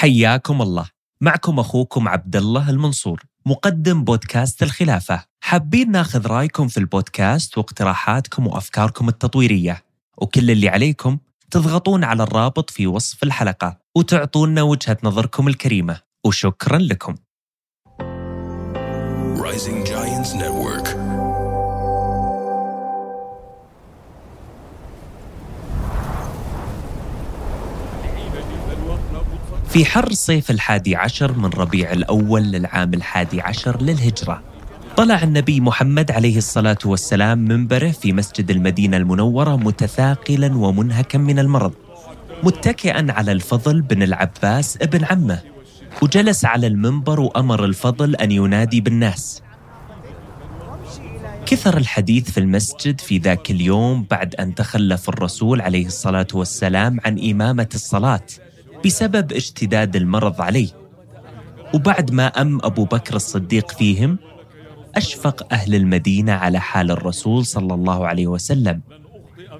حياكم الله. معكم أخوكم عبد الله المنصور مقدم بودكاست الخلافة. حابين ناخذ رأيكم في البودكاست واقتراحاتكم وأفكاركم التطويرية. وكل اللي عليكم تضغطون على الرابط في وصف الحلقة وتعطونا وجهة نظركم الكريمة. وشكرا لكم. Rising Giants Network. في حر صيف الحادي عشر من ربيع الأول للعام الحادي عشر للهجرة. طلع النبي محمد عليه الصلاة والسلام منبره في مسجد المدينة المنورة متثاقلا ومنهكا من المرض متكئا على الفضل بن العباس ابن عمه وجلس على المنبر وأمر الفضل أن ينادي بالناس. كثر الحديث في المسجد في ذاك اليوم بعد أن تخلف الرسول عليه الصلاة والسلام عن إمامة الصلاة. بسبب اشتداد المرض عليه وبعد ما أم أبو بكر الصديق فيهم أشفق أهل المدينة على حال الرسول صلى الله عليه وسلم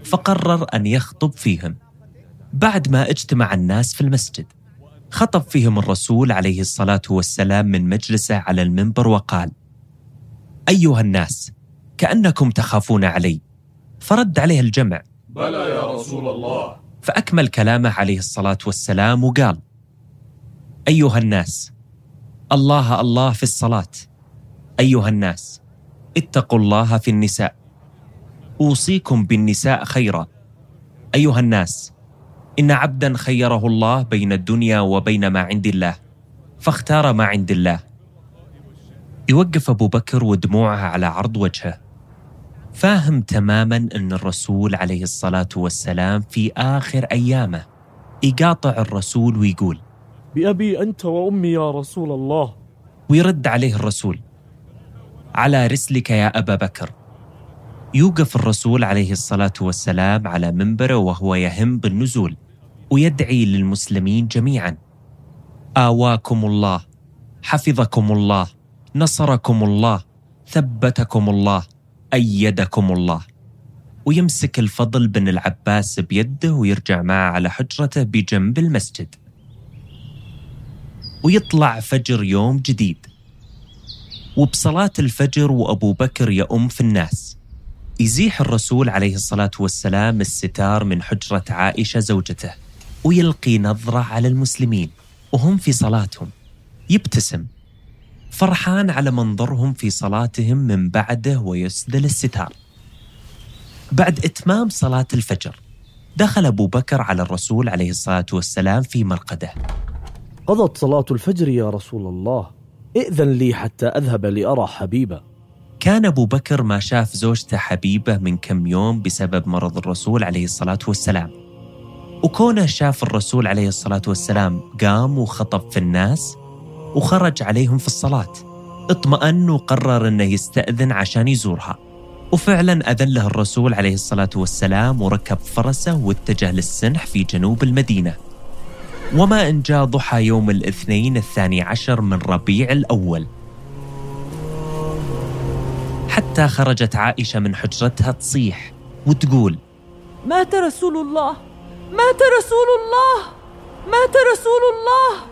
فقرر أن يخطب فيهم. بعد ما اجتمع الناس في المسجد خطب فيهم الرسول عليه الصلاة والسلام من مجلسه على المنبر وقال أيها الناس كأنكم تخافون علي فرد عليه الجمع. بلى يا رسول الله. فأكمل كلامه عليه الصلاة والسلام وقال أيها الناس الله الله في الصلاة. أيها الناس اتقوا الله في النساء. أوصيكم بالنساء خيرا. أيها الناس إن عبدا خيره الله بين الدنيا وبين ما عند الله فاختار ما عند الله. يوقف أبو بكر ودموعه على عرض وجهه. فاهم تماما أن الرسول عليه الصلاة والسلام في آخر أيامه. يقاطع الرسول ويقول بأبي أنت وأمي يا رسول الله. ويرد عليه الرسول على رسلك يا أبا بكر. يوقف الرسول عليه الصلاة والسلام على منبره وهو يهم بالنزول ويدعي للمسلمين جميعا. آواكم الله حفظكم الله نصركم الله ثبتكم الله. أيدكم الله ويمسك الفضل بن العباس بيده ويرجع معه على حجرته بجنب المسجد. ويطلع فجر يوم جديد. وبصلاة الفجر وأبو بكر يؤم في الناس. يزيح الرسول عليه الصلاة والسلام الستار من حجرة عائشة زوجته. ويلقي نظرة على المسلمين. وهم في صلاتهم. يبتسم. فرحان على منظرهم في صلاتهم من بعده ويسدل الستار. بعد إتمام صلاة الفجر دخل أبو بكر على الرسول عليه الصلاة والسلام في مرقده. قضت صلاة الفجر يا رسول الله إئذن لي حتى أذهب لأرى حبيبة. كان أبو بكر ما شاف زوجته حبيبة من كم يوم بسبب مرض الرسول عليه الصلاة والسلام. وكونه شاف الرسول عليه الصلاة والسلام قام وخطب في الناس وخرج عليهم في الصلاة. اطمأن وقرر أنه يستأذن عشان يزورها. وفعلا أذن له الرسول عليه الصلاة والسلام وركب فرسه واتجه للسنح في جنوب المدينة. وما إن جاء ضحى يوم الاثنين الثاني عشر من ربيع الأول. حتى خرجت عائشة من حجرتها تصيح وتقول مات رسول الله! مات رسول الله! مات رسول الله!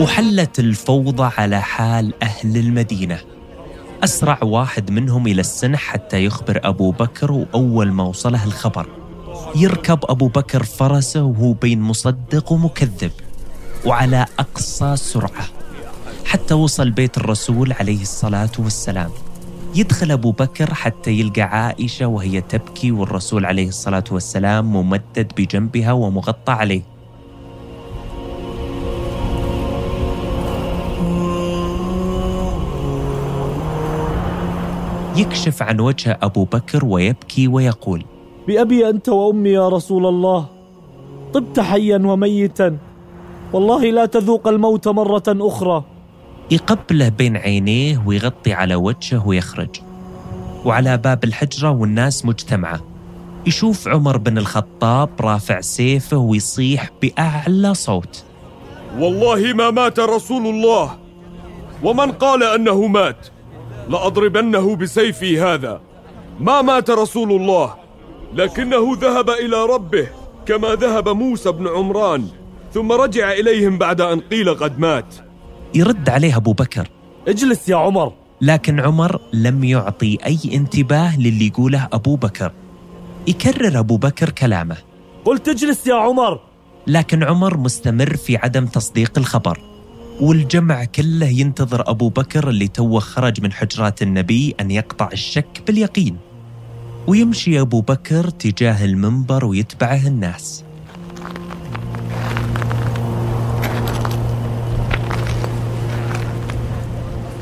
وحلت الفوضى على حال أهل المدينة. أسرع واحد منهم إلى السنح حتى يخبر أبو بكر وأول ما وصله الخبر. يركب أبو بكر فرسه وهو بين مصدق ومكذب وعلى أقصى سرعة. حتى وصل بيت الرسول عليه الصلاة والسلام. يدخل أبو بكر حتى يلقى عائشة وهي تبكي والرسول عليه الصلاة والسلام ممدد بجنبها ومغطى عليه. يكشف عن وجه أبو بكر ويبكي ويقول بأبي أنت وأمي يا رسول الله طبت حيا وميتا والله لا تذوق الموت مرة أخرى. يقبله بين عينيه ويغطي على وجهه ويخرج. وعلى باب الحجرة والناس مجتمعة. يشوف عمر بن الخطاب رافع سيفه ويصيح بأعلى صوت. والله ما مات رسول الله ومن قال أنه مات؟ لأضربنه بسيفي هذا. ما مات رسول الله لكنه ذهب إلى ربه كما ذهب موسى بن عمران ثم رجع إليهم بعد أن قيل قد مات. يرد عليه أبو بكر. اجلس يا عمر. لكن عمر لم يعطي أي انتباه للي يقوله أبو بكر. يكرر أبو بكر كلامه. قلت اجلس يا عمر. لكن عمر مستمر في عدم تصديق الخبر. والجمع كله ينتظر أبو بكر اللي توه خرج من حجرات النبي أن يقطع الشك باليقين. ويمشي أبو بكر تجاه المنبر ويتبعه الناس.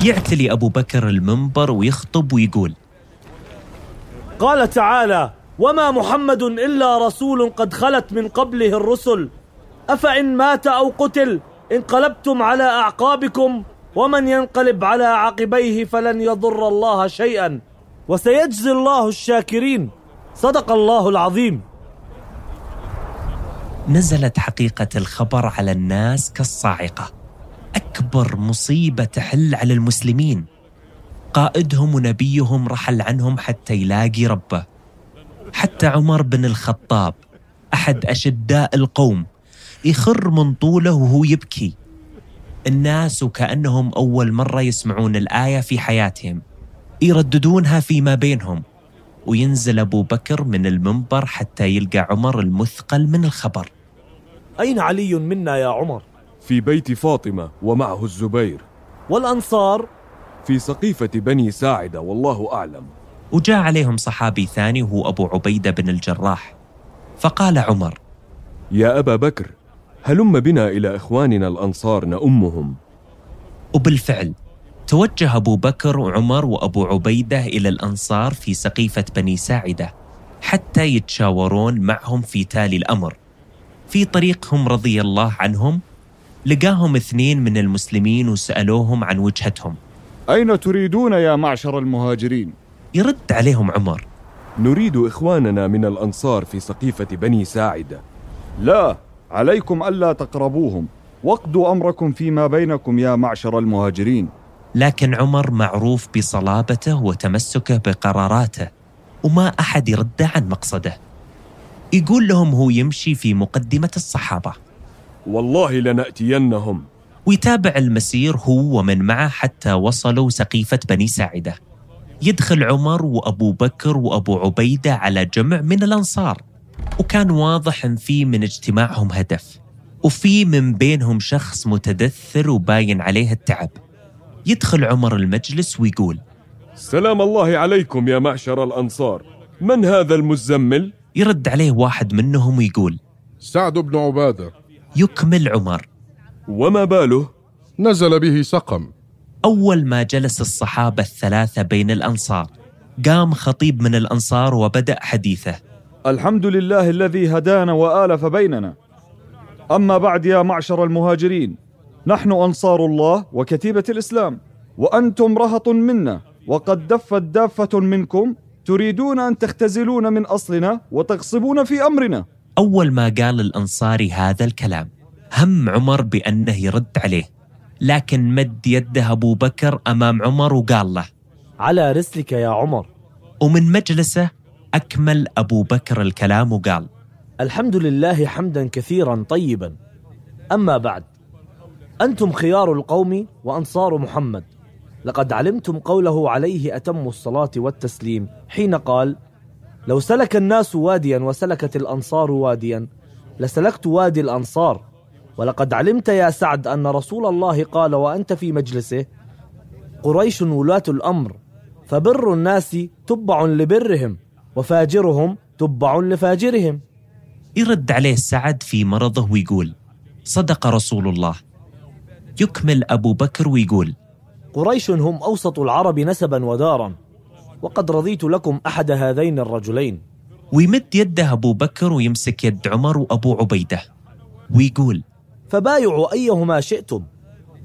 يعتلي أبو بكر المنبر ويخطب ويقول قال تعالى وما محمد إلا رسول قد خلت من قبله الرسل. أفإن مات أو قتل انقلبتم على أعقابكم ومن ينقلب على عقبيه فلن يضر الله شيئا. وسيجزي الله الشاكرين. صدق الله العظيم. نزلت حقيقة الخبر على الناس كالصاعقة. أكبر مصيبة تحل على المسلمين. قائدهم ونبيهم رحل عنهم حتى يلاقي ربه. حتى عمر بن الخطاب أحد أشداء القوم يخر من طوله وهو يبكي. الناس وكأنهم أول مرة يسمعون الآية في حياتهم يرددونها فيما بينهم وينزل أبو بكر من المنبر حتى يلقى عمر المثقل من الخبر. أين علي منا يا عمر؟ في بيت فاطمة ومعه الزبير. والأنصار؟ في سقيفة بني ساعدة والله أعلم. وجاء عليهم صحابي ثاني وهو أبو عبيدة بن الجراح فقال عمر يا أبا بكر هلم بنا إلى إخواننا الأنصار نؤمهم وبالفعل توجه أبو بكر وعمر وأبو عبيدة إلى الأنصار في سقيفة بني ساعدة حتى يتشاورون معهم في تالي الأمر. في طريقهم رضي الله عنهم لقاهم اثنين من المسلمين وسألوهم عن وجهتهم. أين تريدون يا معشر المهاجرين؟ يرد عليهم عمر. نريد إخواننا من الأنصار في سقيفة بني ساعدة. لا عليكم ألا تقربوهم. واقضوا أمركم فيما بينكم يا معشر المهاجرين. لكن عمر معروف بصلابته وتمسكه بقراراته وما أحد يرد عن مقصده. يقول لهم هو يمشي في مقدمة الصحابة. والله لنأتينهم. ويتابع المسير هو ومن معه حتى وصلوا سقيفة بني ساعدة. يدخل عمر وأبو بكر وأبو عبيدة على جمع من الأنصار. وكان واضح أن في من اجتماعهم هدف وفي من بينهم شخص متدثر وباين عليه التعب. يدخل عمر المجلس ويقول سلام الله عليكم يا معشر الأنصار. من هذا المزمل؟ يرد عليه واحد منهم ويقول سعد بن عبادة. يكمل عمر. وما باله؟ نزل به سقم. أول ما جلس الصحابة الثلاثة بين الأنصار قام خطيب من الأنصار وبدأ حديثه. الحمد لله الذي هدانا وآلف بيننا أما بعد يا معشر المهاجرين نحن أنصار الله وكتيبة الإسلام وأنتم رهط منا وقد دفت دافة منكم تريدون أن تختزلون من أصلنا وتغصبون في أمرنا أول ما قال الأنصاري هذا الكلام هم عمر بأنه يرد عليه لكن مد يده أبو بكر أمام عمر وقال له على رسلك يا عمر. ومن مجلسه أكمل أبو بكر الكلام وقال الحمد لله حمدا كثيرا طيبا. أما بعد أنتم خيار القوم وأنصار محمد. لقد علمتم قوله عليه أتم الصلاة والتسليم حين قال لو سلك الناس واديا وسلكت الأنصار واديا لسلكت وادي الأنصار. ولقد علمت يا سعد أن رسول الله قال وأنت في مجلسه قريش ولاة الأمر فبر الناس تبع لبرهم. وفاجرهم تبع لفاجرهم. يرد عليه سعد في مرضه ويقول صدق رسول الله. يكمل أبو بكر ويقول قريش هم أوسط العرب نسبا ودارا وقد رضيت لكم أحد هذين الرجلين. ويمد يده أبو بكر ويمسك يد عمر وأبو عبيدة ويقول فبايعوا أيهما شئتم.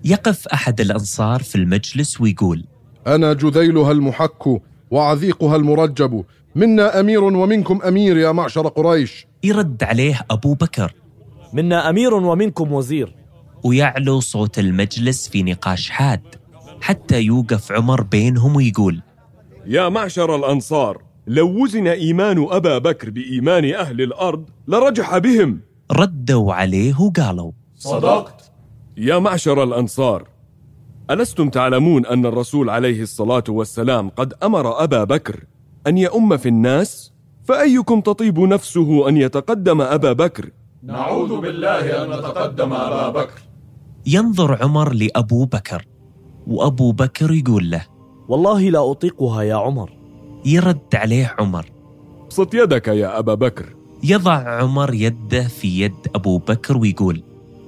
يقف أحد الأنصار في المجلس ويقول أنا جذيلها المحك وعذيقها المرجب منا أمير ومنكم أمير يا معشر قريش. يرد عليه أبو بكر. منا أمير ومنكم وزير. ويعلو صوت المجلس في نقاش حاد حتى يوقف عمر بينهم ويقول يا معشر الأنصار لو وزن إيمان أبا بكر بإيمان أهل الأرض لرجح بهم. ردوا عليه وقالوا صدقت. يا معشر الأنصار ألستم تعلمون أن الرسول عليه الصلاة والسلام قد أمر أبا بكر أن يؤم في الناس فأيكم تطيب نفسه أن يتقدم أبا بكر؟ نعوذ بالله أن نتقدم أبا بكر. ينظر عمر لأبو بكر وأبو بكر يقول له والله لا أطيقها يا عمر. يرد عليه عمر ابسط يدك يا أبا بكر. يضع عمر يده في يد أبو بكر ويقول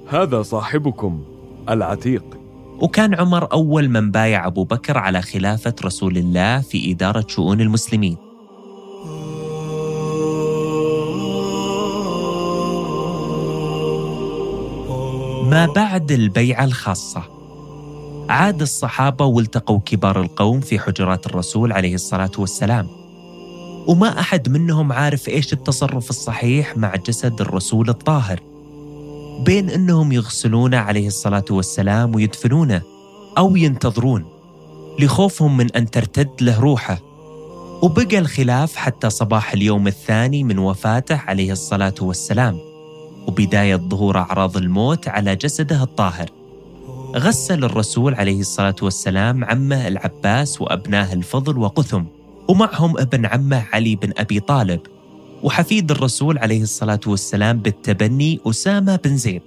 هذا صاحبكم العتيق. وكان عمر أول من بايع أبو بكر على خلافة رسول الله في إدارة شؤون المسلمين. ما بعد البيعة الخاصة عاد الصحابة والتقوا كبار القوم في حجرات الرسول عليه الصلاة والسلام. وما أحد منهم عارف إيش التصرف الصحيح مع جسد الرسول الطاهر. بين أنهم يغسلونه عليه الصلاة والسلام ويدفنونه أو ينتظرون لخوفهم من أن ترتد له روحه. وبقى الخلاف حتى صباح اليوم الثاني من وفاته عليه الصلاة والسلام. وبداية ظهور أعراض الموت على جسده الطاهر. غسل الرسول عليه الصلاة والسلام عمه العباس وأبناه الفضل وقثم. ومعهم ابن عمه علي بن أبي طالب. وحفيد الرسول عليه الصلاة والسلام بالتبني أسامة بن زيد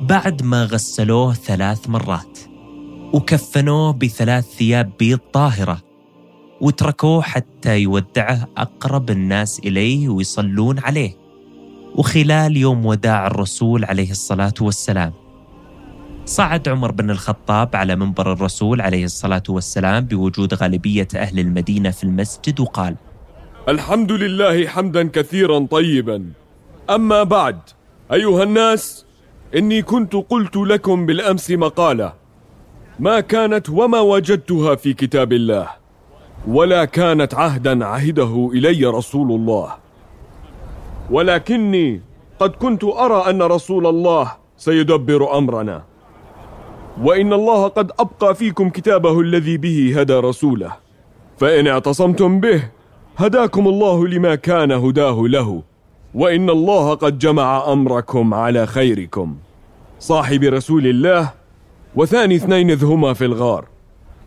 بعد ما غسلوه ثلاث مرات وكفنوه بثلاث ثياب بيض طاهرة وتركوه حتى يودعه أقرب الناس إليه ويصلون عليه. وخلال يوم وداع الرسول عليه الصلاة والسلام صعد عمر بن الخطاب على منبر الرسول عليه الصلاة والسلام بوجود غالبية أهل المدينة في المسجد وقال الحمد لله حمدا كثيرا طيبا. أما بعد أيها الناس إني كنت قلت لكم بالأمس مقالة ما كانت وما وجدتها في كتاب الله ولا كانت عهدا عهده إلي رسول الله. ولكني قد كنت أرى أن رسول الله سيدبر أمرنا. وإن الله قد أبقى فيكم كتابه الذي به هدى رسوله. فإن اعتصمتم به هداكم الله لما كان هداه له. وإن الله قد جمع أمركم على خيركم. صاحب رسول الله وثاني اثنين إذ هما في الغار.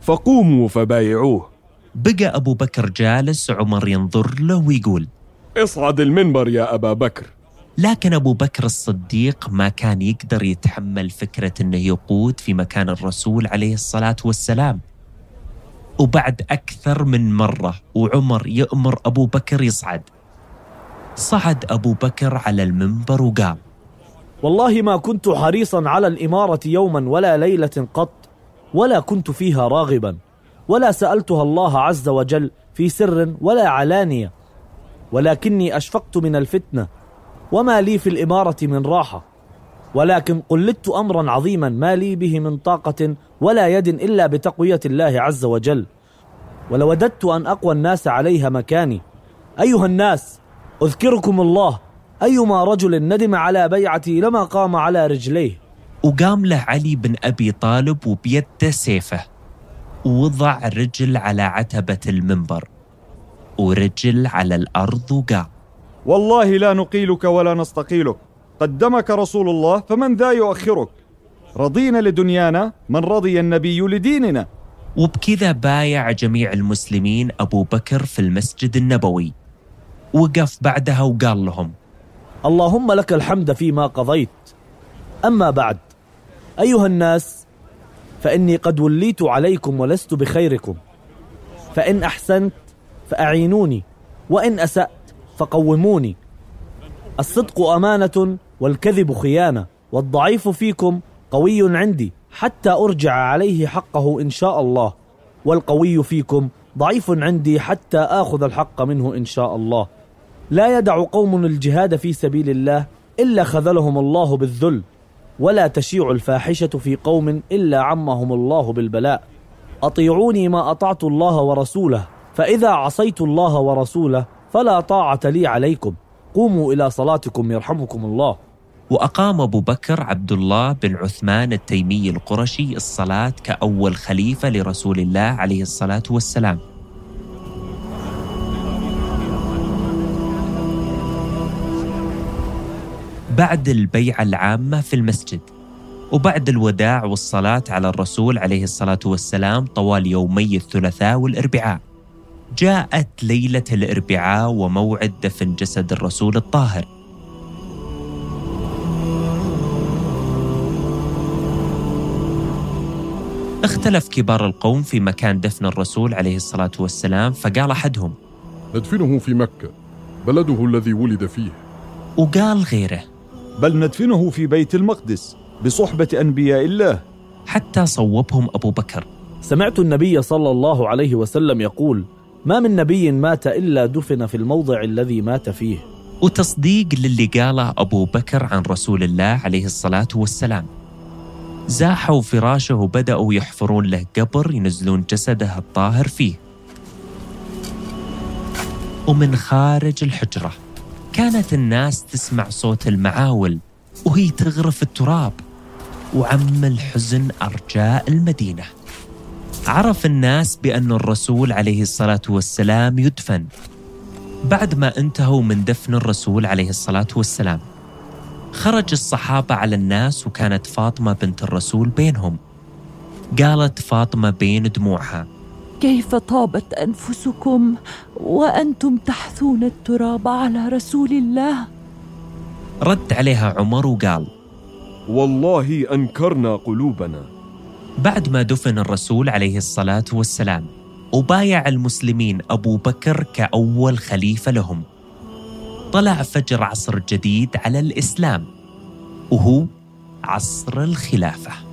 فقوموا فبايعوه. بقى أبو بكر جالس عمر ينظر له ويقول اصعد المنبر يا أبا بكر. لكن أبو بكر الصديق ما كان يقدر يتحمل فكرة أنه يقود في مكان الرسول عليه الصلاة والسلام. وبعد أكثر من مرة وعمر يأمر أبو بكر يصعد. صعد أبو بكر على المنبر وقال والله ما كنت حريصا على الإمارة يوما ولا ليلة قط ولا كنت فيها راغبا ولا سألتها الله عز وجل في سر ولا علانية ولكني أشفقت من الفتنة وما لي في الإمارة من راحة. ولكن قلدت أمرا عظيما ما لي به من طاقة ولا يد إلا بتقوية الله عز وجل. ولوددت أن أقوى الناس عليها مكاني. أيها الناس أذكركم الله. أيما رجل ندم على بيعتي لما قام على رجليه. وقام له علي بن أبي طالب وبيده سيفه. ووضع رجل على عتبة المنبر. ورجل على الأرض وقال والله لا نقيلك ولا نستقيلك. قدمك رسول الله فمن ذا يؤخرك؟ رضينا لدنيانا من رضي النبي لديننا. وبكذا بايع جميع المسلمين أبو بكر في المسجد النبوي. وقف بعدها وقال لهم اللهم لك الحمد فيما قضيت. أما بعد أيها الناس فإني قد وليت عليكم ولست بخيركم. فإن أحسنت فأعينوني وإن أسأت فقوموني. الصدق أمانة والكذب خيانة والضعيف فيكم قوي عندي حتى أرجع عليه حقه إن شاء الله. والقوي فيكم ضعيف عندي حتى آخذ الحق منه إن شاء الله. لا يدع قوم الجهاد في سبيل الله إلا خذلهم الله بالذل ولا تشيع الفاحشة في قوم إلا عمهم الله بالبلاء. أطيعوني ما أطعت الله ورسوله فإذا عصيت الله ورسوله فلا طاعة لي عليكم. قوموا إلى صلاتكم يرحمكم الله. وأقام أبو بكر عبد الله بن عثمان التيمي القرشي الصلاة كأول خليفة لرسول الله عليه الصلاة والسلام. بعد البيعة العامة في المسجد وبعد الوداع والصلاة على الرسول عليه الصلاة والسلام طوال يومي الثلاثاء والأربعاء. جاءت ليلة الأربعاء وموعد دفن جسد الرسول الطاهر. اختلف كبار القوم في مكان دفن الرسول عليه الصلاة والسلام فقال أحدهم ندفنه في مكة بلده الذي ولد فيه. وقال غيره بل ندفنه في بيت المقدس بصحبة أنبياء الله. حتى صوبهم أبو بكر. سمعت النبي صلى الله عليه وسلم يقول ما من نبي مات إلا دفن في الموضع الذي مات فيه. وتصديق للي قاله أبو بكر عن رسول الله عليه الصلاة والسلام. زاحوا فراشه وبدأوا يحفرون له قبر ينزلون جسده الطاهر فيه. ومن خارج الحجرة كانت الناس تسمع صوت المعاول وهي تغرف التراب وعم الحزن أرجاء المدينة. عرف الناس بأن الرسول عليه الصلاة والسلام يدفن بعد ما انتهوا من دفن الرسول عليه الصلاة والسلام. خرج الصحابة على الناس وكانت فاطمة بنت الرسول بينهم. قالت فاطمة بين دموعها كيف طابت أنفسكم وأنتم تحثون التراب على رسول الله؟ رد عليها عمر وقال والله أنكرنا قلوبنا. بعد ما دفن الرسول عليه الصلاة والسلام وبايع المسلمين أبو بكر كأول خليفة لهم. طلع فجر عصر جديد على الإسلام وهو عصر الخلافة.